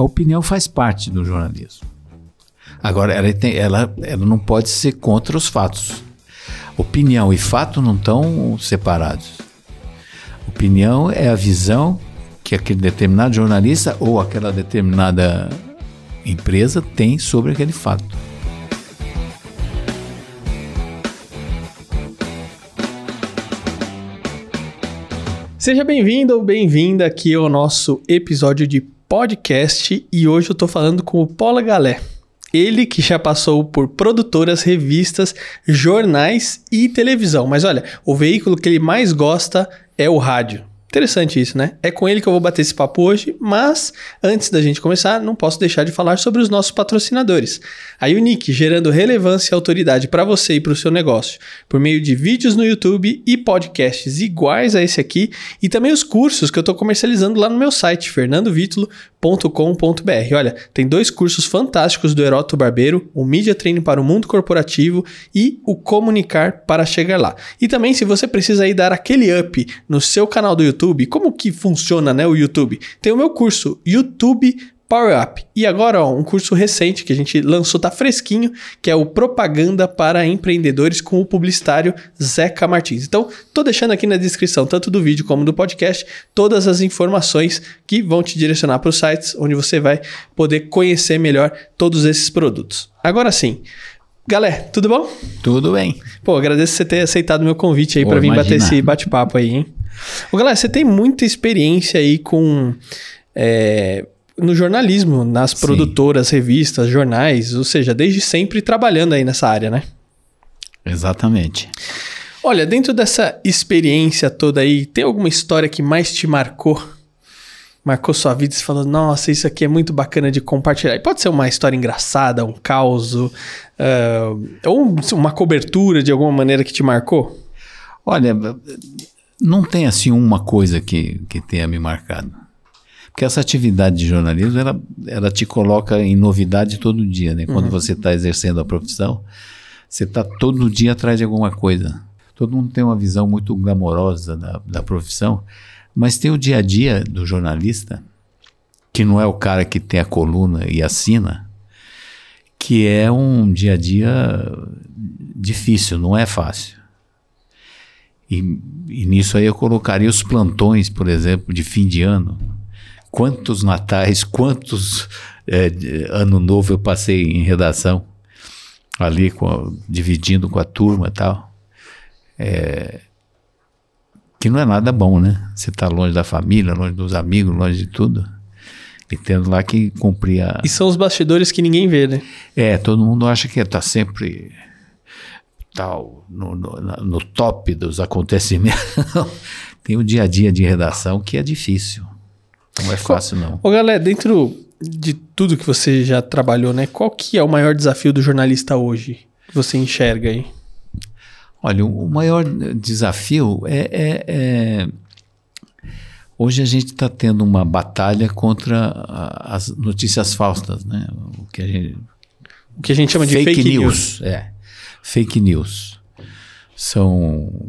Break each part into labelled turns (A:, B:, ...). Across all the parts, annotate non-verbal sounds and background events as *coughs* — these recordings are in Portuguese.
A: a opinião faz parte do jornalismo. Agora, ela, tem, ela, ela não pode ser contra os fatos. Opinião e fato não estão separados. Opinião é a visão que aquele determinado jornalista ou aquela determinada empresa tem sobre aquele fato.
B: Seja bem-vindo ou bem-vinda aqui ao nosso episódio de podcast e hoje eu tô falando com o Paula Galé. Ele que já passou por produtoras, revistas, jornais e televisão. Mas olha, o veículo que ele mais gosta é o rádio. Interessante isso, né? É com ele que eu vou bater esse papo hoje, mas antes da gente começar, não posso deixar de falar sobre os nossos patrocinadores. A Unique, gerando relevância e autoridade para você e para o seu negócio, por meio de vídeos no YouTube e podcasts iguais a esse aqui, e também os cursos que eu estou comercializando lá no meu site, fernandovitulo.com.br. Olha, tem dois cursos fantásticos do Heroto Barbeiro, o Media Training para o Mundo Corporativo e o Comunicar para Chegar Lá. E também, se você precisa aí dar aquele up no seu canal do YouTube, YouTube, como que funciona né, o YouTube? Tem o meu curso, YouTube Power Up. E agora, ó, um curso recente que a gente lançou, tá fresquinho, que é o Propaganda para Empreendedores com o publicitário Zeca Martins. Então, tô deixando aqui na descrição, tanto do vídeo como do podcast, todas as informações que vão te direcionar para os sites onde você vai poder conhecer melhor todos esses produtos. Agora sim, Galera, tudo bom?
A: Tudo bem.
B: Pô, agradeço você ter aceitado meu convite aí para vir bater esse bate-papo aí, hein? Ô, galera, você tem muita experiência aí com. É, no jornalismo, nas Sim. produtoras, revistas, jornais, ou seja, desde sempre trabalhando aí nessa área, né?
A: Exatamente.
B: Olha, dentro dessa experiência toda aí, tem alguma história que mais te marcou? Marcou sua vida e você falou, nossa, isso aqui é muito bacana de compartilhar. E pode ser uma história engraçada, um caos, uh, ou uma cobertura de alguma maneira que te marcou?
A: Olha, não tem assim uma coisa que, que tenha me marcado. Porque essa atividade de jornalismo, ela, ela te coloca em novidade todo dia, né? Quando uhum. você está exercendo a profissão, você está todo dia atrás de alguma coisa. Todo mundo tem uma visão muito glamourosa da, da profissão, mas tem o dia a dia do jornalista, que não é o cara que tem a coluna e assina, que é um dia a dia difícil, não é fácil. E, e nisso aí eu colocaria os plantões, por exemplo, de fim de ano. Quantos natais, quantos é, ano novo eu passei em redação, ali com, dividindo com a turma e tal. É, que não é nada bom, né? Você está longe da família, longe dos amigos, longe de tudo. E tendo lá que cumprir a.
B: E são os bastidores que ninguém vê, né?
A: É, todo mundo acha que está sempre tal, no, no, no top dos acontecimentos. *laughs* Tem o dia a dia de redação que é difícil. Não é fácil, não.
B: Ô, galera, dentro de tudo que você já trabalhou, né? Qual que é o maior desafio do jornalista hoje? Que você enxerga aí?
A: Olha, o maior desafio é, é, é... Hoje a gente está tendo uma batalha contra as notícias falsas, né? O que a gente,
B: o que a gente chama de fake, news. news.
A: É fake news. São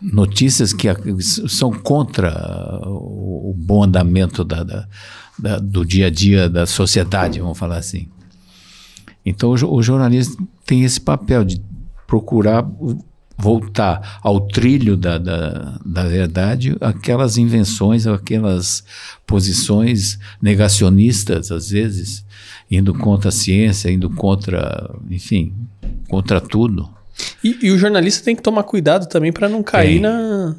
A: notícias que são contra o bom andamento da, da, da, do dia a dia da sociedade, vamos falar assim. Então, o, o jornalista tem esse papel de procurar voltar ao trilho da, da, da verdade aquelas invenções, aquelas posições negacionistas, às vezes, indo contra a ciência, indo contra, enfim, contra tudo.
B: E, e o jornalista tem que tomar cuidado também para não cair tem. na.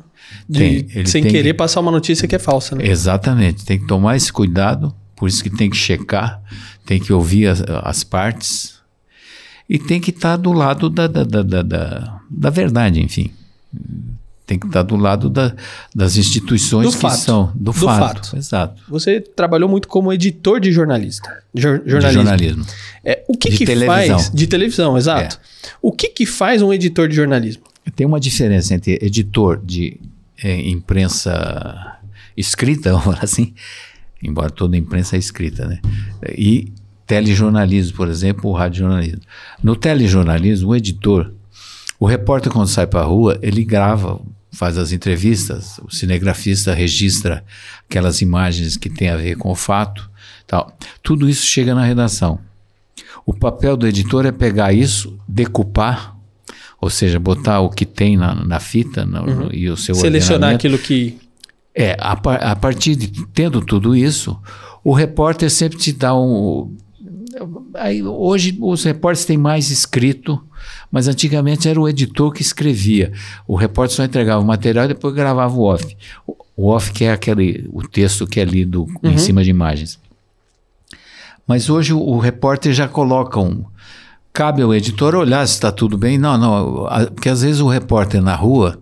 B: De, tem, sem querer que, passar uma notícia que é falsa, né?
A: Exatamente, tem que tomar esse cuidado, por isso que tem que checar, tem que ouvir as, as partes e tem que estar tá do lado da, da, da, da, da verdade, enfim tem que estar do lado da, das instituições do que fato. são do, do fato. fato. Exato.
B: Você trabalhou muito como editor de jornalista, jor, jornalismo. De jornalismo. É, o que, de que televisão. faz de televisão, exato. É. O que, que faz um editor de jornalismo?
A: Tem uma diferença entre editor de é, imprensa escrita, *laughs* vamos falar assim, embora toda imprensa é escrita, né? E telejornalismo, por exemplo, o radiojornalismo. No telejornalismo, o editor, o repórter quando sai para a rua, ele grava faz as entrevistas, o cinegrafista registra aquelas imagens que tem a ver com o fato, tal. Tudo isso chega na redação. O papel do editor é pegar isso, decupar, ou seja, botar o que tem na, na fita no,
B: Uhum.
A: e o seu
B: Selecionar aquilo que.
A: É, a, a partir de tendo tudo isso, o repórter sempre te dá um. Aí, hoje os repórteres têm mais escrito, mas antigamente era o editor que escrevia. O repórter só entregava o material e depois gravava o off. O, off que é aquele, o texto que é lido em cima de imagens. Mas hoje o, o repórter já coloca um. Cabe ao editor olhar se está tudo bem. Não, não. a- Porque às vezes o repórter na rua,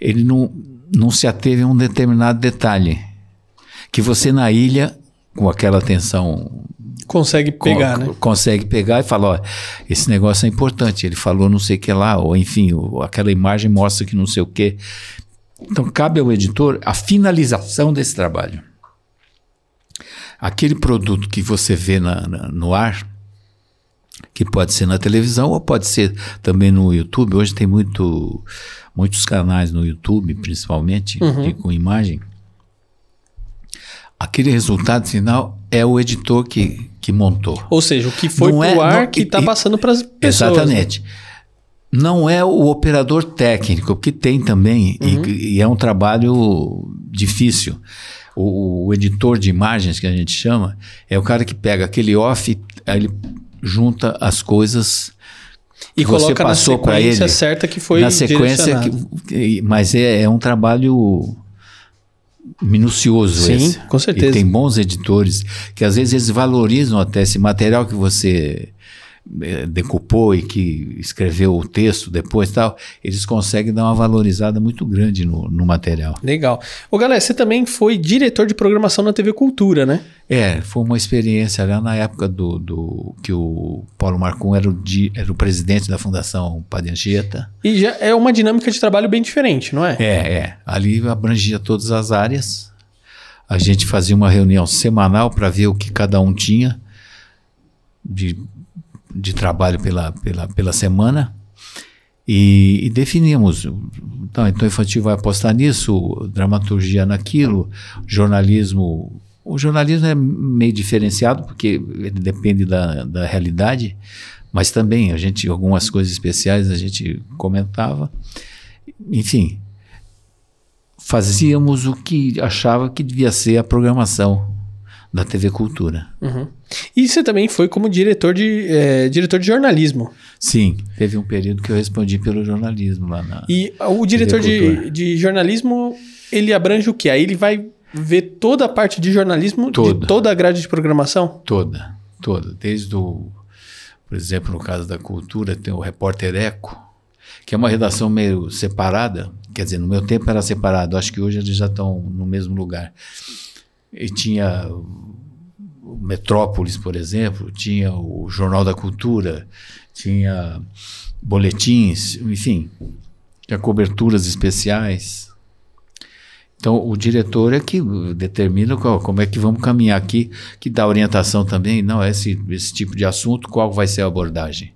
A: ele não, não se ateve a um determinado detalhe. Que você na ilha, com aquela atenção
B: Consegue pegar, né?
A: consegue pegar e falar, ó, esse negócio é importante, ele falou não sei o que lá, ou enfim, o- aquela imagem mostra que não sei o que. Então cabe ao editor a finalização desse trabalho. Aquele produto que você vê na- na- no ar, que pode ser na televisão ou pode ser também no YouTube. Hoje tem muito, muitos canais no YouTube, principalmente, de- com imagem. Aquele resultado final é o editor que, que montou.
B: Ou seja, o que foi
A: Não
B: pro
A: é-
B: ar
A: não-
B: que
A: e-
B: está passando para as pessoas. né?
A: Exatamente. Não é o operador técnico, que tem também, e- e, é um trabalho difícil. O, o editor de imagens, que a gente chama, é o cara que pega aquele off, aí ele junta as coisas
B: E
A: que
B: coloca na sequência
A: ele.
B: certa que foi
A: na sequência, que- que- mas é, é um trabalho minucioso
B: Sim,
A: esse.
B: com certeza.
A: E tem bons editores que às vezes eles valorizam até esse material que você eh, decupou e que escreveu o texto depois tal, eles conseguem dar uma valorizada muito grande no, no material.
B: Legal. Ô, galera, você também foi diretor de programação na TV Cultura, né?
A: É, foi uma experiência lá na época do, do que o Paulo Marcum era o, di- era o presidente da Fundação Padre Anchieta.
B: E já é uma dinâmica de trabalho bem diferente, não é?
A: É, é. Ali abrangia todas as áreas. A gente fazia uma reunião semanal para ver o que cada um tinha de, de trabalho pela, pela, pela semana. E, e definíamos. Então, então, infantil vai apostar nisso, dramaturgia naquilo, jornalismo. O jornalismo é meio diferenciado, porque ele depende da, da realidade, mas também a gente, algumas coisas especiais a gente comentava. Enfim, fazíamos o que achava que devia ser a programação da TV Cultura.
B: Uhum. E você também foi como diretor de, é, diretor de jornalismo.
A: Sim, teve um período que eu respondi pelo jornalismo lá na.
B: E o diretor de, de jornalismo, ele abrange o quê? Aí ele vai ver toda a parte de jornalismo de
A: Toda.
B: toda a grade de programação?
A: Toda, toda. Desde o. Por exemplo, no caso da cultura, tem o Repórter Eco, que é uma redação meio separada. Quer dizer, no meu tempo era separado, acho que hoje eles já estão no mesmo lugar. E tinha o Metrópolis, por exemplo, tinha o Jornal da Cultura, tinha boletins, enfim, tinha coberturas especiais. Então, o diretor é que determina qual- como é que vamos caminhar aqui, que dá orientação também. Não, esse, esse tipo de assunto, qual vai ser a abordagem?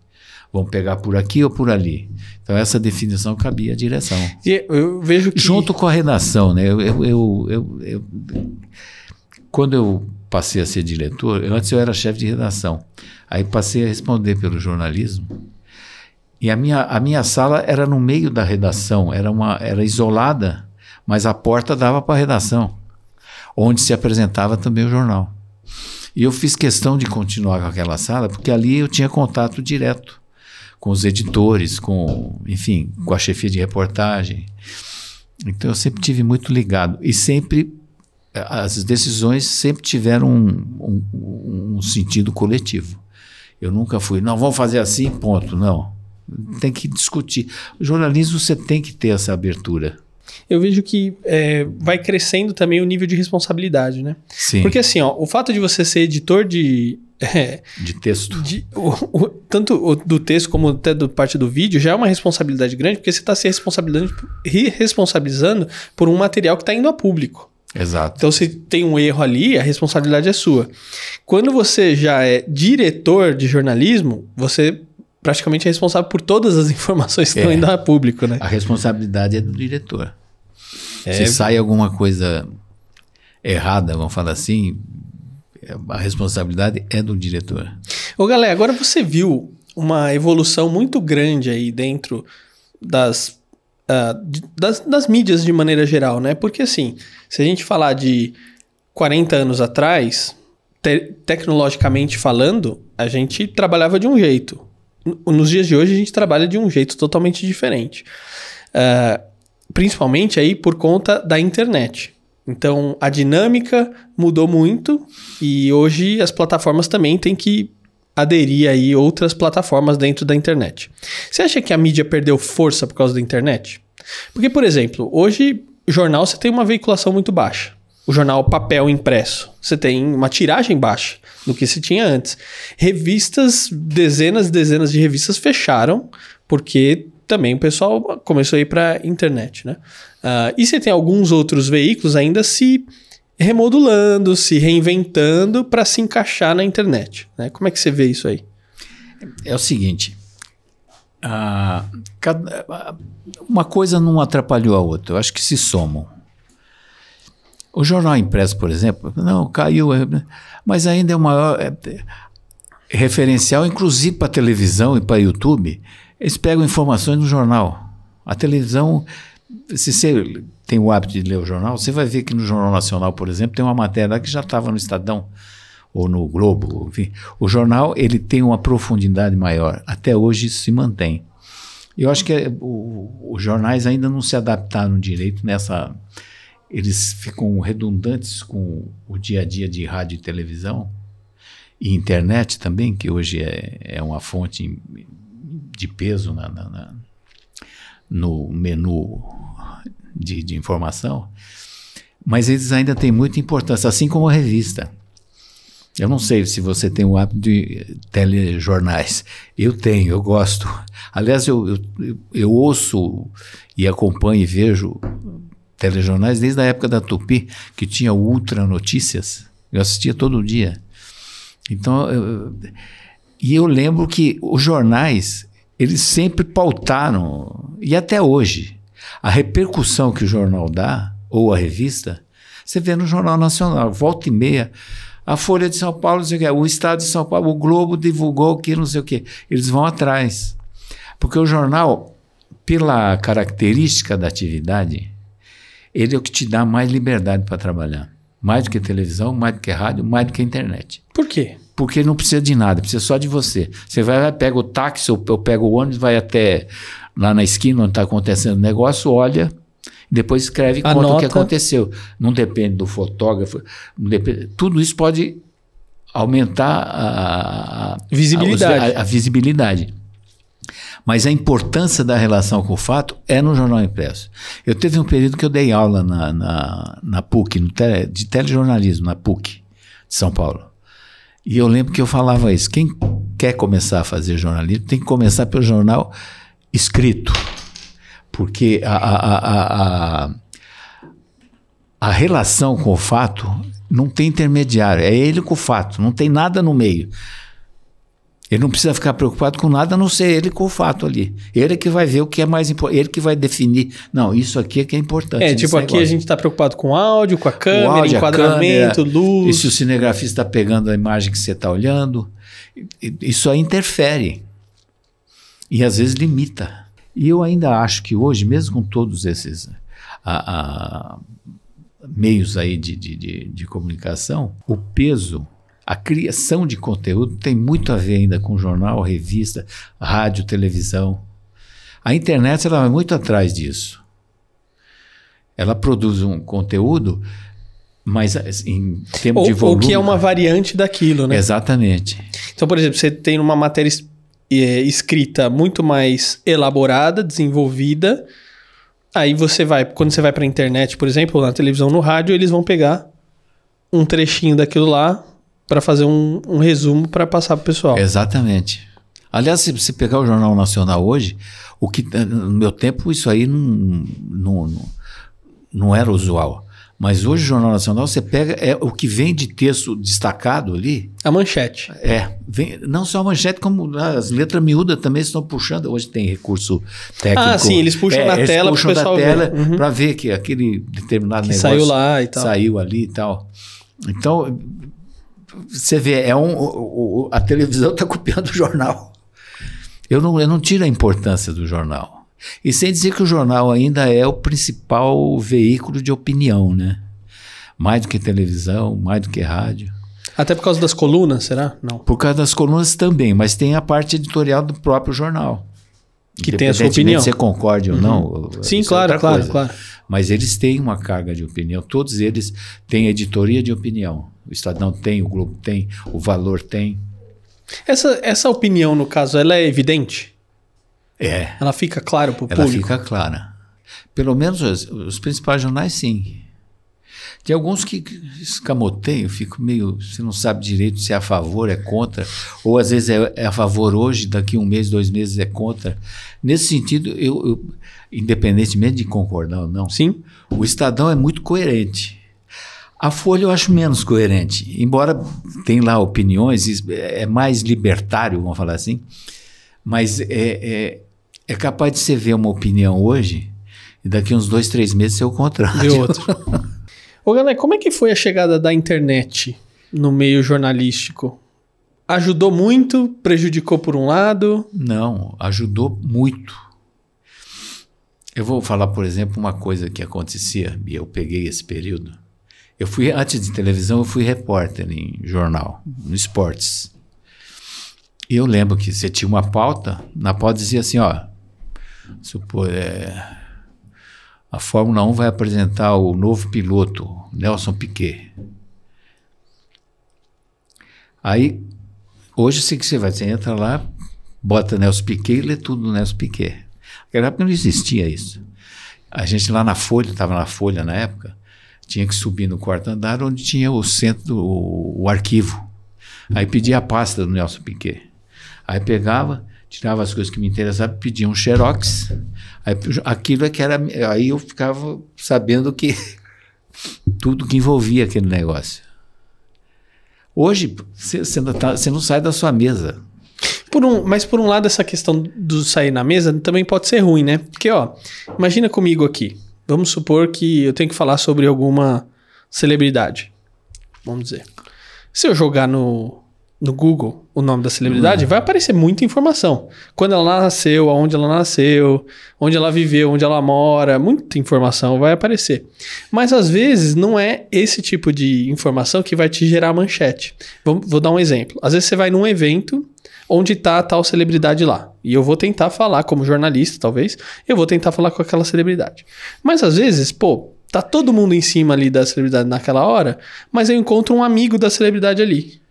A: Vamos pegar por aqui ou por ali? Então, essa definição cabia à direção.
B: E eu vejo que.
A: Junto com a redação, né? Eu, eu, eu, eu- eu- quando eu passei a ser diretor, eu- antes eu era chefe de redação. Aí passei a responder pelo jornalismo. E a minha, a minha sala era no meio da redação, era, uma, era isolada, mas a porta dava para a redação, onde se apresentava também o jornal. E eu fiz questão de continuar com aquela sala, porque ali eu tinha contato direto com os editores, com, enfim, com a chefia de reportagem. Então eu sempre tive muito ligado e sempre as decisões sempre tiveram um, um- um sentido coletivo. Eu nunca fui, não, vamos fazer assim, ponto. Não. Tem que discutir. O jornalismo você tem que ter essa abertura.
B: Eu vejo que é, vai crescendo também o nível de responsabilidade, né?
A: Sim.
B: Porque assim, ó, o fato de você ser editor de. *laughs* é,
A: de texto.
B: de- o- o- tanto o- do texto como até do parte do vídeo já é uma responsabilidade grande, porque você está se responsabilizando, re- responsabilizando por um material que está indo a público.
A: Exato.
B: Então, se tem um erro ali, a responsabilidade é sua. Quando você já é diretor de jornalismo, você praticamente é responsável por todas as *laughs* informações que
A: É.
B: estão indo a público, né?
A: A responsabilidade é do diretor.
B: É.
A: Se sai alguma coisa errada, vamos falar assim, a responsabilidade é do diretor.
B: Ô, galera, agora você viu uma evolução muito grande aí dentro das, de- das, das mídias de maneira geral, né? Porque assim, se a gente falar de 40 anos atrás, te- tecnologicamente falando, a gente trabalhava de um jeito. Nos dias de hoje, a gente trabalha de um jeito totalmente diferente. Ah, principalmente aí por conta da internet. Então, a dinâmica mudou muito e hoje as plataformas também têm que aderir aí outras plataformas dentro da internet. Você acha que a mídia perdeu força por causa da internet? Porque, por exemplo, hoje jornal você tem uma veiculação muito baixa. O jornal papel impresso, você tem uma tiragem baixa do que se tinha antes. Revistas, dezenas e dezenas de revistas fecharam porque também o pessoal começou a ir para internet, né? Ah, e você tem alguns outros veículos ainda se remodulando, se reinventando para se encaixar na internet. Né? Como é que você vê isso aí?
A: É o seguinte, cada- uma coisa não atrapalhou a outra, eu acho que se somam. O jornal impresso, por exemplo, não, caiu, é, mas ainda é o maior é, é, referencial, inclusive para televisão e para YouTube, eles pegam informações no jornal. A televisão, se você tem o hábito de ler o jornal, você vai ver que no Jornal Nacional, por exemplo, tem uma matéria lá que já estava no Estadão ou no Globo, enfim. O jornal ele tem uma profundidade maior. Até hoje isso se mantém. Eu acho que é, o- os jornais ainda não se adaptaram direito nessa. Eles ficam redundantes com o dia a dia de rádio e televisão e internet também, que hoje é, é uma fonte de peso na- na- na- no menu de, de informação. Mas eles ainda têm muita importância, assim como a revista. Eu não sei se você tem o hábito de telejornais. Eu tenho, eu gosto. Aliás, eu, eu, eu- ouço e acompanho e vejo telejornais desde a época da Tupi, que tinha Ultra Notícias. Eu assistia todo dia. Então, eu- e eu lembro que os jornais, eles sempre pautaram, e até hoje, a repercussão que o jornal dá, ou a revista, você vê no Jornal Nacional, volta e meia, a Folha de São Paulo, não sei o, quê, o Estado de São Paulo, o Globo divulgou que não sei o quê. Eles vão atrás. Porque o jornal, pela característica da atividade, ele é o que te dá mais liberdade para trabalhar. Mais do que televisão, mais do que rádio, mais do que internet.
B: Por quê?
A: Porque não precisa de nada, precisa só de você. Você vai, vai pega o táxi ou eu pego o ônibus, vai até lá na esquina onde está acontecendo o negócio, olha, depois escreve e conta o que aconteceu. Não depende do fotógrafo, depende, tudo isso pode aumentar a, a-
B: Visibilidade.
A: a- a visibilidade. Mas a importância da relação com o fato é no jornal impresso. Eu teve um período que eu dei aula na, na, na PUC, no tele- de telejornalismo, na PUC de São Paulo. E eu lembro que eu falava isso. Quem quer começar a fazer jornalismo tem que começar pelo jornal escrito. Porque a, a, a, a, a, relação com o fato não tem intermediário. É ele com o fato, não tem nada no meio. Ele não precisa ficar preocupado com nada, a não ser ele com o fato ali. Ele é que vai ver o que é mais importante, ele que vai definir. Não, isso aqui é que é importante.
B: É, tipo, aqui a
A: negócio.
B: gente está preocupado com áudio, com a câmera,
A: áudio, a
B: enquadramento,
A: câmera, E
B: luz.
A: se o cinegrafista está pegando a imagem que você está olhando, isso aí interfere. E às vezes limita. E eu ainda acho que hoje, mesmo com todos esses a- a- meios aí de, de, de, de comunicação, o peso, a criação de conteúdo tem muito a ver ainda com jornal, revista, rádio, televisão. A internet ela vai muito atrás disso. Ela produz um conteúdo, mas assim, em termos
B: Ou,
A: de
B: ou
A: volume.
B: que é uma variante daquilo, né?
A: Exatamente.
B: Então, por exemplo, você tem uma matéria eh, escrita muito mais elaborada, desenvolvida. Aí você vai, quando você vai para a internet, por exemplo, ou na televisão, no rádio, eles vão pegar um trechinho daquilo lá para fazer um, um resumo para passar pro pessoal.
A: Exatamente. Aliás, se você pegar o Jornal Nacional hoje, o que no meu tempo isso aí não, não, não, não era usual. Mas hoje o Jornal Nacional, você pega é o que vem de texto destacado ali.
B: A manchete.
A: É, vem, não só a manchete, como as letras miúdas também estão puxando. Hoje tem recurso técnico.
B: Ah, sim, eles puxam
A: é,
B: na
A: eles
B: tela
A: puxam
B: para
A: da tela.
B: Uhum.
A: para ver que aquele determinado
B: Que
A: negócio
B: saiu lá e tal.
A: saiu ali e tal. Então, você vê, é um, o- o- a televisão está *laughs* copiando o jornal. Eu não, eu não tiro a importância do jornal. E sem dizer que o jornal ainda é o principal veículo de opinião, né? Mais do que televisão, mais do que rádio.
B: Até por causa das colunas, será? Não.
A: Por causa das colunas também, mas tem a parte editorial do próprio jornal.
B: Que tem a sua opinião.
A: se você concorde ou não.
B: Sim,
A: é
B: claro,
A: outra
B: claro,
A: coisa.
B: claro.
A: Mas eles têm uma carga de opinião. Todos eles têm editoria de opinião. O Estadão tem, o Globo tem, o Valor tem.
B: Essa, essa opinião, no caso, ela é evidente?
A: É,
B: Ela fica claro pro
A: ela
B: público?
A: fica clara. Pelo menos os, os principais jornais, sim. Tem alguns que escamoteiam, fico meio. Você não sabe direito se é a favor, é contra, ou às vezes é, é a favor hoje, daqui um mês, dois meses é contra. Nesse sentido, eu, eu independentemente de concordar ou não,
B: Sim.
A: o Estadão é muito coerente. A Folha eu acho menos coerente, embora tem lá opiniões, é mais libertário, vamos falar assim, mas é, é, é capaz de você ver uma opinião hoje e daqui uns dois, três meses ser o contrário.
B: Vê outro. *laughs* Ô, galera, como é que foi a chegada da internet no meio jornalístico? Ajudou muito? Prejudicou por um lado?
A: Não, ajudou muito. Eu vou falar, por exemplo, uma coisa que acontecia, e eu peguei esse período. Eu fui, antes de televisão, eu fui repórter em jornal, no esportes. E eu lembro que você tinha uma pauta, na pauta dizia assim, ó, supor, é, a Fórmula 1 vai apresentar o novo piloto, Nelson Piquet. Aí, hoje sei que você vai, você entra lá, bota Nelson Piquet e lê tudo do Nelson Piquet. Naquela época não existia isso. A gente lá na Folha, estava na Folha na época, tinha que subir no quarto andar onde tinha o centro, o, o arquivo. Aí pedia a pasta do Nelson Piquet. Aí pegava, tirava as coisas que me interessavam, pedia um xerox. Aí, aquilo é que era. Aí eu ficava sabendo que *laughs* tudo que envolvia aquele negócio. Hoje, você você não, tá- você não sai da sua mesa.
B: Por um, mas por um lado, essa questão do sair na mesa também pode ser ruim, né? Porque, ó, imagina comigo aqui. Vamos supor que eu tenho que falar sobre alguma celebridade. Vamos dizer. Se eu jogar no, no Google o nome da celebridade, vai aparecer muita informação. Quando ela nasceu, aonde ela nasceu, onde ela viveu, onde ela mora, muita informação vai aparecer. Mas às vezes não é esse tipo de informação que vai te gerar manchete. Vou, vou dar um exemplo. Às vezes você vai num evento onde está a tal celebridade lá. E eu vou tentar falar, como jornalista, talvez, eu vou tentar falar com aquela celebridade. Mas às vezes, pô, tá todo mundo em cima ali da celebridade naquela hora, mas eu encontro um amigo da celebridade ali.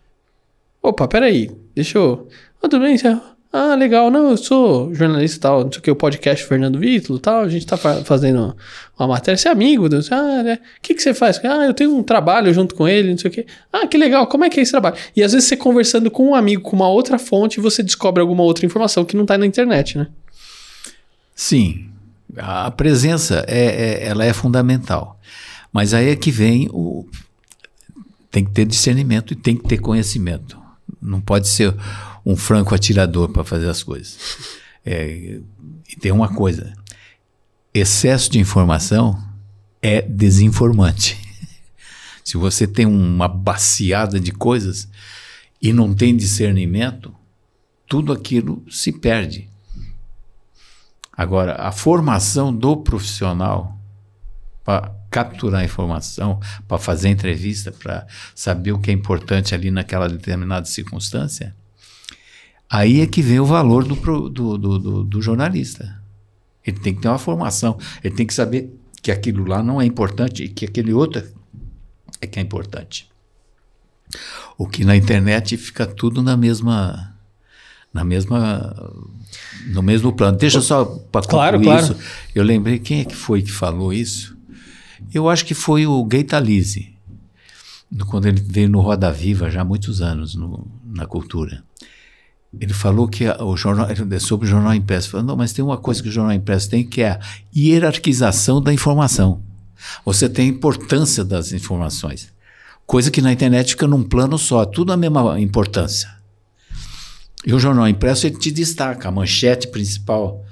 B: Opa, peraí, deixa eu. Ah, tudo bem? Você- Ah, legal, não, eu sou jornalista tal, não sei o que, o podcast Fernando Vítulo e tal, a gente tá fa- fazendo uma matéria, você é amigo, do- ah, né? O que, que você faz? Ah, eu tenho um trabalho junto com ele, não sei o que. Ah, que legal, como é que é esse trabalho? E às vezes você conversando com um amigo, com uma outra fonte, você descobre alguma outra informação que não tá na internet, né?
A: Sim, a presença é, é- ela é fundamental. Mas aí é que vem o. Tem que ter discernimento e tem que ter conhecimento. Não pode ser um franco atirador para fazer as coisas. É, e tem uma coisa: excesso de informação é desinformante. *laughs* Se você tem uma baciada de coisas e não tem discernimento, tudo aquilo se perde. Agora, a formação do profissional para capturar informação, para fazer entrevista, para saber o que é importante ali naquela determinada circunstância, aí é que vem o valor do, do, do, do- do jornalista. Ele tem que ter uma formação, ele tem que saber que aquilo lá não é importante e que aquele outro é que é importante. O que na internet fica tudo na mesma na mesma no mesmo plano. Deixa só para concluir
B: Claro, claro.
A: isso. Eu lembrei quem é que foi que falou isso. Eu acho que foi o no- quando ele veio no Roda Viva já há muitos anos no- na cultura. Ele falou que o jornal ele- sobre o jornal impresso. Falou, não, mas tem uma coisa que o jornal impresso tem que é a hierarquização da informação. Você tem a importância das informações. Coisa que na internet fica num plano só, tudo a mesma importância. E o jornal impresso ele te destaca, a manchete principal.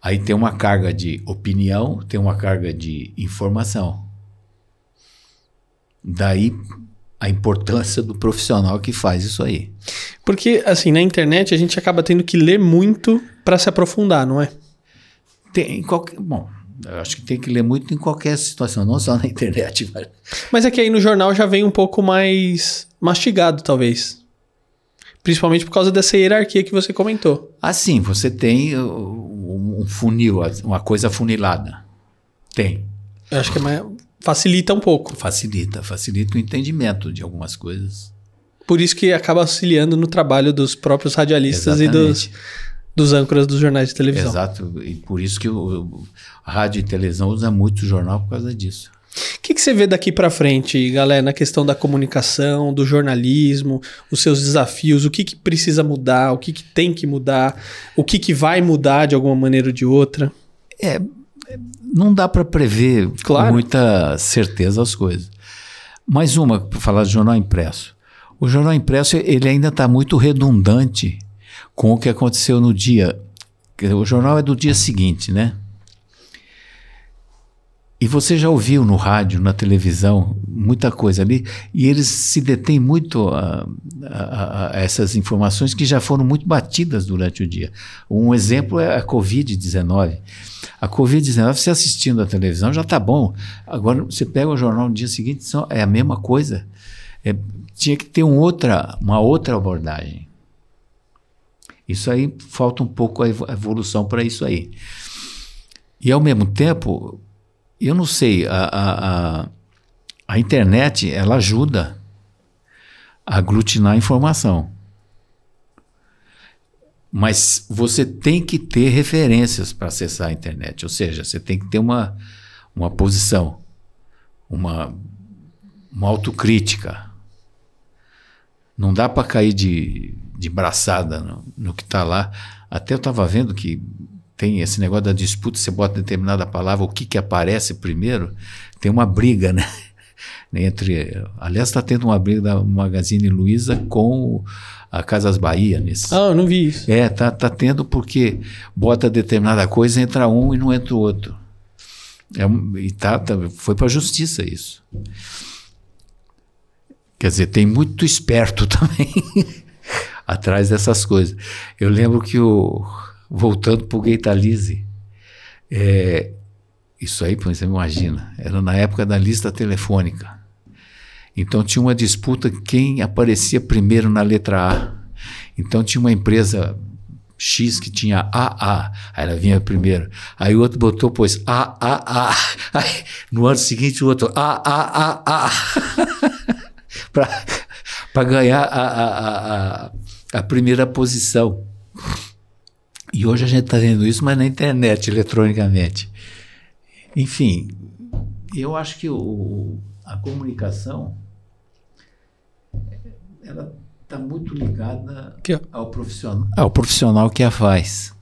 A: Aí tem uma carga de opinião, tem uma carga de informação. Daí a importância do profissional que faz isso aí.
B: Porque, assim, na internet a gente acaba tendo que ler muito para se aprofundar, não é?
A: Tem qualquer. Bom, eu acho que tem que ler muito em qualquer situação, não só na *laughs* internet. Mas,
B: mas é que aí no jornal já vem um pouco mais mastigado, talvez. Principalmente por causa dessa hierarquia que você comentou.
A: Assim, você tem um funil, uma coisa funilada. Tem.
B: Eu acho que é mais, facilita um pouco.
A: Facilita, facilita o entendimento de algumas coisas.
B: Por isso que acaba auxiliando no trabalho dos próprios radialistas Exatamente. e dos, dos âncoras dos jornais de televisão.
A: Exato, e por isso que o, o a rádio e televisão usa muito o jornal por causa disso.
B: O que, que você vê daqui para frente, galera, na questão da comunicação, do jornalismo, os seus desafios, o que, que precisa mudar, o que, que tem que mudar, o que, que vai mudar de alguma maneira ou de outra?
A: É, não dá para prever claro. com muita certeza as coisas. Mais uma, para falar do jornal impresso. O jornal impresso ele ainda está muito redundante com o que aconteceu no dia. O jornal é do dia seguinte, né? E você já ouviu no rádio, na televisão, muita coisa ali, e eles se detêm muito a, a, a, essas informações que já foram muito batidas durante o dia. Um exemplo é a Covid-19. A Covid-19, você assistindo a televisão já está bom. Agora, você pega o jornal no dia seguinte, são, é a mesma coisa. É, tinha que ter um outra, uma outra abordagem. Isso aí, falta um pouco a evolução para isso aí. E, ao mesmo tempo, eu não sei, a, a, a, a internet ela ajuda a aglutinar informação. Mas você tem que ter referências para acessar a internet, ou seja, você tem que ter uma, uma posição, uma, uma autocrítica. Não dá para cair de, de braçada no, no que está lá. Até eu estava vendo que tem esse negócio da disputa, você bota determinada palavra, o que, que aparece primeiro, tem uma briga, né? *laughs* Entre, aliás, está tendo uma briga da Magazine Luiza com a Casas Bahia nisso.
B: Ah, eu não vi isso.
A: É, tá, tá tendo porque bota determinada coisa, entra um e não entra o outro. É, e tá, tá foi para a justiça isso. Quer dizer, tem muito esperto *laughs* também atrás dessas coisas. Eu lembro que o voltando para o Gaitalize. É, isso aí, você imagina, era na época da lista telefônica. Então tinha uma disputa quem aparecia primeiro na letra A. Então tinha uma empresa X que tinha AA, aí ela vinha primeiro. Aí o outro botou, pois AAA. Aí, no ano seguinte o outro AAAA. *laughs* Para ganhar a, a, a, a primeira posição. E hoje a gente está vendo isso, mas na internet, eletronicamente. Enfim, eu acho que o, a comunicação ela está muito ligada que? ao profissional, ao profissional que a faz.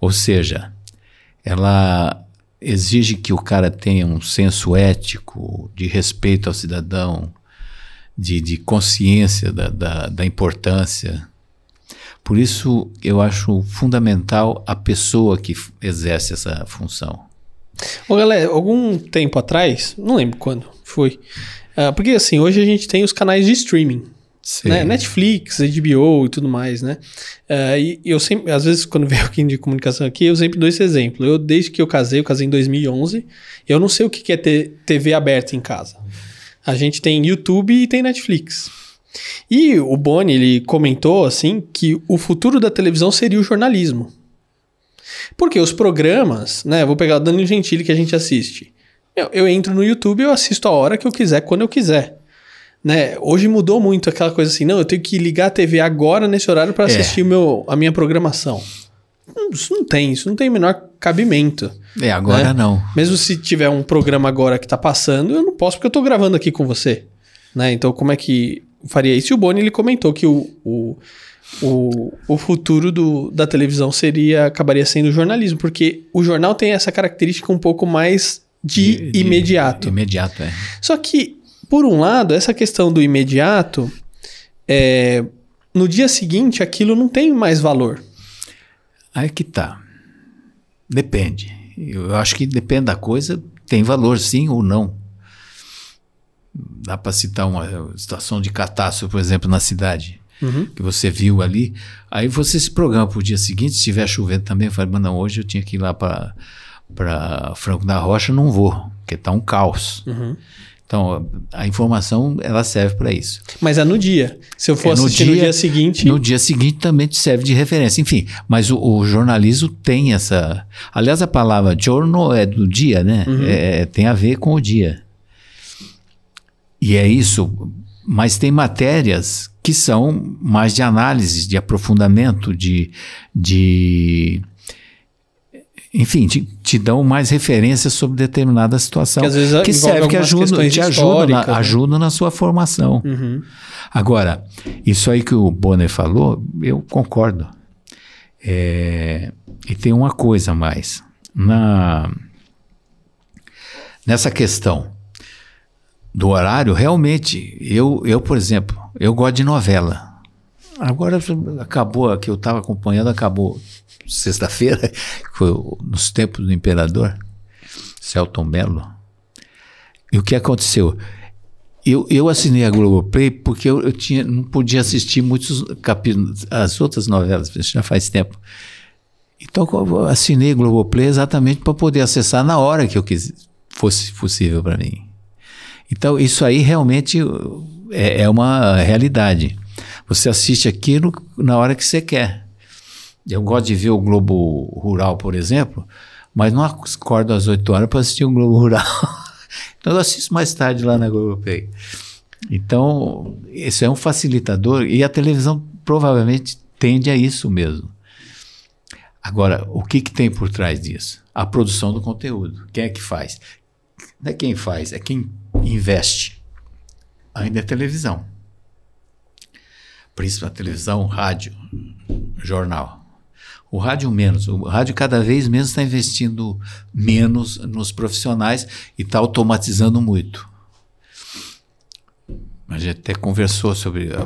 A: Ou seja, ela exige que o cara tenha um senso ético, de respeito ao cidadão, de, de consciência da, da, da importância por isso, eu acho fundamental a pessoa que exerce essa função.
B: Ô, galera, algum tempo atrás, não lembro quando foi, uh, porque assim, hoje a gente tem os canais de streaming. Né? Netflix, HBO e tudo mais, né? Uh, e eu sempre, às vezes, quando *laughs* vem alguém de comunicação aqui, eu sempre dou esse exemplo. Eu, desde que eu casei, eu casei em 2011, eu não sei o que é ter TV aberta em casa. A gente tem YouTube e tem Netflix. E o Boni, ele comentou assim que o futuro da televisão seria o jornalismo. Porque os programas, né? Vou pegar o Danilo Gentili que a gente assiste. Eu, eu entro no YouTube e eu assisto a hora que eu quiser, quando eu quiser. Né? Hoje mudou muito aquela coisa assim, não, eu tenho que ligar a TV agora nesse horário para é. assistir é. meu, a minha programação. Isso não tem, isso não tem o menor cabimento.
A: É, agora né? não.
B: Mesmo se tiver um programa agora que tá passando, eu não posso porque eu tô gravando aqui com você. Né? Então, como é que faria isso. E o Boni ele comentou que o, o, o, o futuro do, da televisão seria acabaria sendo o jornalismo, porque o jornal tem essa característica um pouco mais de, de imediato.
A: Imediato, é.
B: Só que, por um lado, essa questão do imediato, é, no dia seguinte aquilo não tem mais valor.
A: Aí que tá. Depende. Eu acho que depende da coisa, tem valor sim ou não. Dá para citar uma situação de catástrofe, por exemplo, na cidade, uhum. que você viu ali. Aí você se programa para o dia seguinte, se estiver chovendo também, fala, mas não, hoje eu tinha que ir lá para Franco da Rocha, não vou, porque está um caos. Uhum. Então, a informação ela serve para isso.
B: Mas é no dia. Se eu for é no assistir dia, no dia seguinte.
A: No dia seguinte também te serve de referência. Enfim, mas o, o jornalismo tem essa. Aliás, a palavra jornal é do dia, né? Uhum. É, tem a ver com o dia. E é isso. Mas tem matérias que são mais de análise, de aprofundamento, de, de enfim, te, te, dão mais referências sobre determinada situação. Que, às vezes que serve, que ajuda, te ajuda na, né? ajuda na sua formação. Uhum. Agora, isso aí que o Bonner falou, eu concordo. É, e tem uma coisa mais. Na, nessa questão do horário, realmente, eu, eu, por exemplo, eu gosto de novela. Agora acabou, que eu estava acompanhando acabou sexta-feira, *laughs* foi nos tempos do imperador, Celton Mello. E o que aconteceu? Eu, eu assinei a Globoplay porque eu, eu tinha, não podia assistir muitos capítulos, as outras novelas, já faz tempo. Então eu assinei a Globoplay exatamente para poder acessar na hora que eu quis, fosse possível para mim. Então isso aí realmente é, é uma realidade. Você assiste aquilo na hora que você quer. Eu gosto de ver o Globo Rural, por exemplo, mas não acordo às 8 horas para assistir o Globo Rural. *laughs* então eu assisto mais tarde lá na Globoplay. Então, isso é um facilitador e a televisão provavelmente tende a isso mesmo. Agora, o que, que tem por trás disso? A produção do conteúdo. Quem é que faz? Não é quem faz, é quem investe. Ainda é televisão. Principalmente televisão, rádio, jornal. O rádio menos. O rádio cada vez menos está investindo menos nos profissionais e está automatizando muito. A gente até conversou sobre a,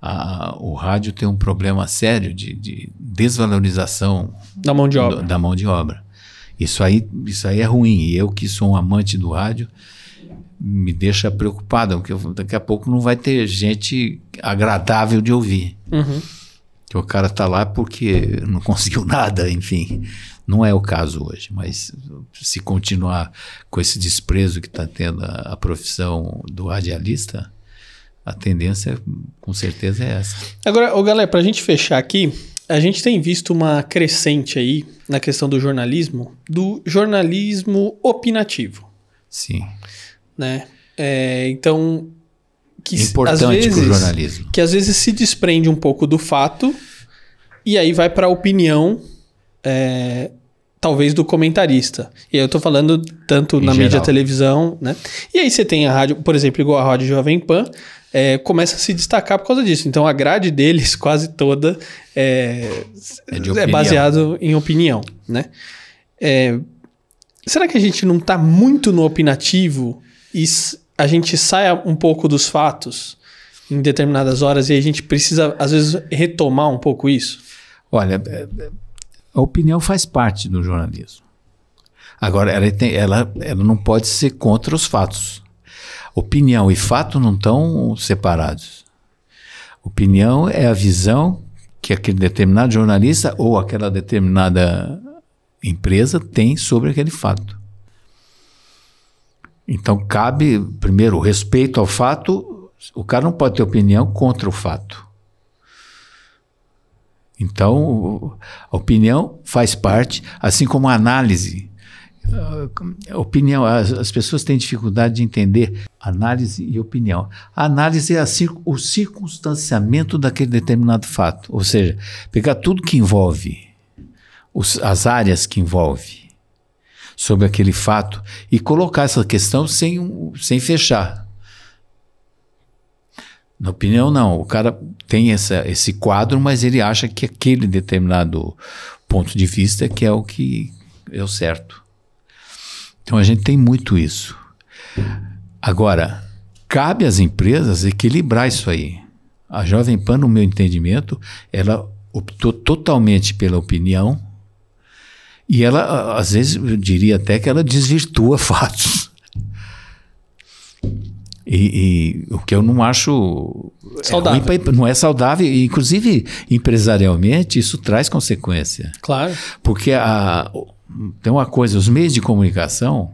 A: a, a, o rádio tem um problema sério de, de desvalorização
B: da mão de obra.
A: Do, da mão de obra. Isso aí, isso aí é ruim. E eu que sou um amante do rádio me deixa preocupado, porque daqui a pouco não vai ter gente agradável de ouvir. Uhum que o cara está lá porque não *laughs* conseguiu nada, enfim. Não é o caso hoje, mas se continuar com esse desprezo que está tendo a, a, profissão do radialista, a tendência com certeza é essa.
B: Agora, ô galera, para a gente fechar aqui, a gente tem visto uma crescente aí na questão do jornalismo, do jornalismo opinativo.
A: Sim.
B: Né? É, então,
A: que importante às vezes, jornalismo.
B: Que às vezes se desprende um pouco do fato e aí vai para a opinião, é, talvez, do comentarista. E aí eu estou falando tanto em na geral. mídia televisão, né? E aí você tem a rádio, por exemplo, igual a Rádio Jovem Pan, é, começa a se destacar por causa disso. Então a grade deles *laughs* quase toda é, é, é baseado em opinião, né? É, será que a gente não está muito no opinativo e a gente sai um pouco dos fatos em determinadas horas e a gente precisa, às vezes, retomar um pouco isso?
A: Olha, é, é, a opinião faz parte do jornalismo. Agora, ela, tem, ela, ela não pode ser contra os fatos. Opinião e fato não estão separados. Opinião é a visão que aquele determinado jornalista ou aquela determinada empresa tem sobre aquele fato. Então cabe, primeiro, respeito ao fato. O cara não pode ter opinião contra o fato. Então, a opinião faz parte, assim como a análise. A opinião, as, as pessoas têm dificuldade de entender análise e opinião. A análise é a, o circunstanciamento daquele determinado fato, ou seja, pegar tudo que envolve, os, as áreas que envolve, sobre aquele fato e colocar essa questão sem, sem fechar. Na opinião, não. O cara tem essa, esse quadro, mas ele acha que aquele determinado ponto de vista que é o que é o certo. Então a gente tem muito isso. Agora, cabe às empresas equilibrar isso aí. A Jovem Pan, no meu entendimento, ela optou totalmente pela opinião e ela, às vezes, eu diria até que ela desvirtua *laughs* fatos. E, e o que eu não acho
B: Saudável.
A: é pra- não é saudável, e, inclusive empresarialmente isso traz consequência.
B: Claro.
A: Porque a, tem uma coisa, os meios de comunicação,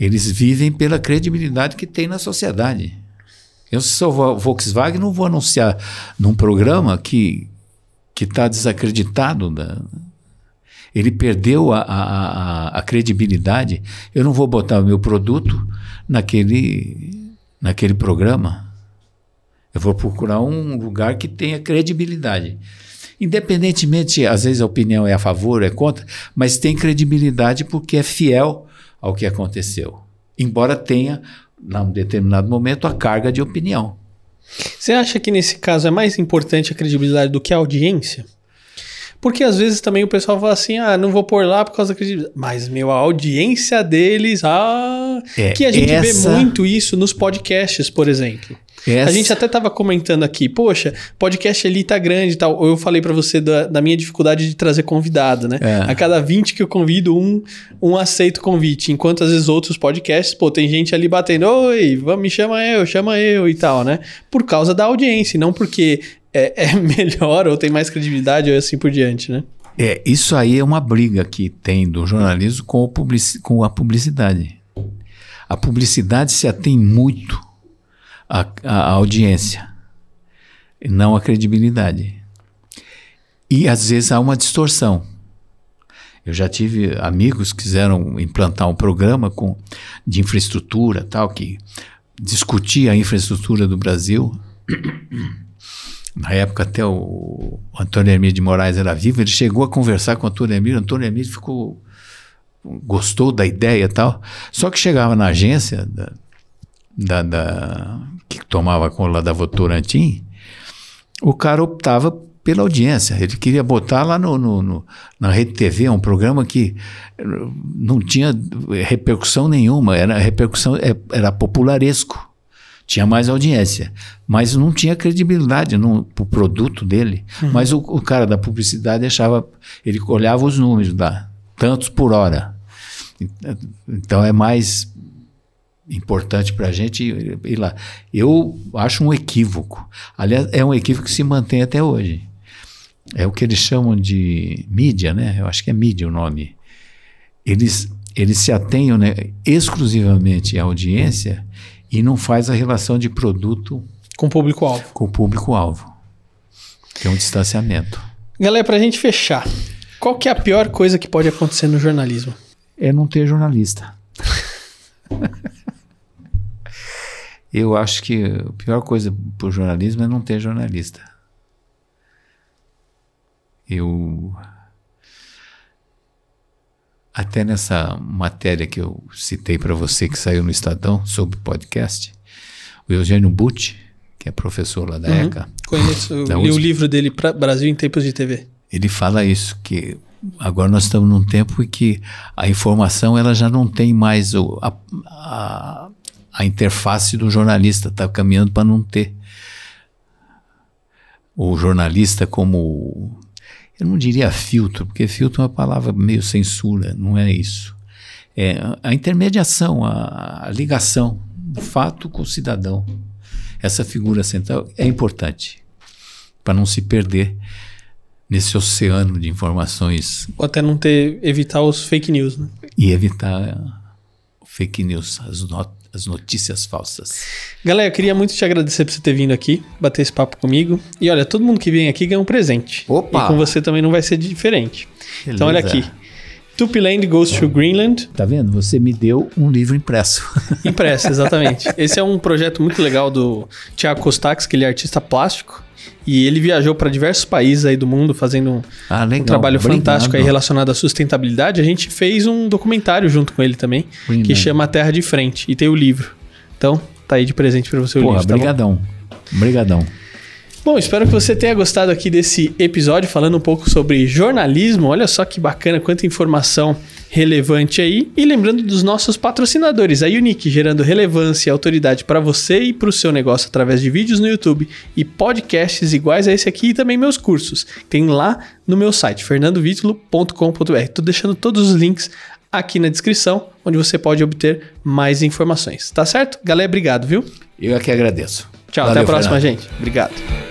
A: eles vivem pela credibilidade que tem na sociedade. Eu, se sou Vo- Volkswagen, não vou anunciar num programa que que está desacreditado. Da, ele perdeu a, a, a, a credibilidade. Eu não vou botar o meu produto naquele, naquele programa. Eu vou procurar um lugar que tenha credibilidade. Independentemente, às vezes a opinião é a favor, é contra, mas tem credibilidade porque é fiel ao que aconteceu. Embora tenha, num determinado momento, a carga de opinião.
B: Você acha que nesse caso é mais importante a credibilidade do que a audiência? Porque às vezes também o pessoal fala assim: ah, não vou pôr lá por causa da credibilidade. Mas, meu, a audiência deles, ah.
A: É,
B: que a gente
A: essa-
B: vê muito isso nos podcasts, por exemplo.
A: Essa-
B: A gente até tava comentando aqui, poxa, podcast ali tá grande e tal. Eu falei pra você da, da minha dificuldade de trazer convidado, né?
A: É.
B: A cada 20 que eu convido, um, um aceita o convite. Enquanto às vezes outros podcasts, pô, tem gente ali batendo, oi, me chama eu, chama eu e tal, né? Por causa da audiência, e não porque é, é *laughs* melhor ou tem mais credibilidade ou assim por diante, né?
A: É, isso aí é uma briga que tem do jornalismo com, o publici- com a publicidade. A publicidade se atém muito à, à audiência, não à credibilidade. E às vezes há uma distorção. Eu já tive amigos que quiseram implantar um programa com, de infraestrutura, tal, que discutia a infraestrutura do Brasil. *coughs* Na época, até o Antônio Hermílio de Moraes era vivo, ele chegou a conversar com o Antônio Hermílio. O Antônio Hermílio ficou. gostou da ideia e tal. Só que chegava na agência da, da, da- que tomava conta da Votorantim, o cara optava pela audiência. Ele queria botar lá no, no- no- na Rede TV um programa que não tinha repercussão nenhuma, era repercussão é, era popularesco. Tinha mais audiência, mas não tinha credibilidade no pro produto dele. Mas o, o cara da publicidade achava, ele olhava os números lá, tantos por hora. Então é mais importante para a gente ir, ir lá. Eu acho um equívoco. Aliás, é um equívoco que se mantém até hoje. É o que eles chamam de mídia, né? Eu acho que é mídia o nome. Eles, eles se atenham né, exclusivamente à audiência e não faz a relação de produto
B: Com o público-alvo.
A: com o público-alvo. Que é um distanciamento.
B: Galera, pra gente fechar, qual que é a pior coisa que pode acontecer no jornalismo?
A: É não ter jornalista. *laughs* Eu acho que a pior coisa para o jornalismo é não ter jornalista. Eu. Até nessa matéria que eu citei para você, que saiu no Estadão, sobre podcast, o Eugênio Butti, que é professor lá da ECA,
B: Conheço, eu li o livro dele, pra Brasil em Tempos de TV.
A: ele fala isso, que agora nós estamos num tempo em que a informação ela já não tem mais o, a, a, a interface do jornalista, está caminhando para não ter. O jornalista como, eu não diria filtro, porque filtro é uma palavra meio censura, não é isso. É a intermediação, a, a ligação do fato com o cidadão. Essa figura central é importante para não se perder nesse oceano de informações
B: Ou até não ter, evitar os fake news, né?
A: e evitar o fake news, as, not as notícias falsas.
B: Galera, eu queria muito te agradecer por você ter vindo aqui, bater esse papo comigo. E olha, todo mundo que vem aqui ganha um presente.
A: Opa!
B: E com você também não vai ser diferente. Então olha
A: Beleza.
B: aqui. Tupiland Goes to Greenland,
A: Tá vendo? Você me deu um livro impresso. *laughs*
B: impresso, exatamente. Esse é um projeto muito legal do Thiago Costax, que ele é artista plástico. E ele viajou para diversos países aí do mundo fazendo um,
A: ah,
B: um trabalho
A: Obrigado.
B: fantástico aí relacionado à sustentabilidade. A gente fez um documentário junto com ele também, que
A: Greenland.
B: chama A Terra de Frente. E tem o livro. Então, tá aí de presente para você o
A: Porra,
B: livro, tá
A: brigadão. Brigadão.
B: Bom, espero que você tenha gostado aqui desse episódio falando um pouco sobre jornalismo. Olha só que bacana, quanta informação relevante aí. E lembrando dos nossos patrocinadores, a Unique, gerando relevância e autoridade para você e para o seu negócio através de vídeos no YouTube e podcasts iguais a esse aqui e também meus cursos. Tem lá no meu site, fernandovitulo.com.br. Estou deixando todos os links aqui na descrição, onde você pode obter mais informações. Tá certo? Galera, obrigado, viu?
A: Eu é que agradeço.
B: Tchau, Valeu, até a próxima, Fernando. gente. Obrigado.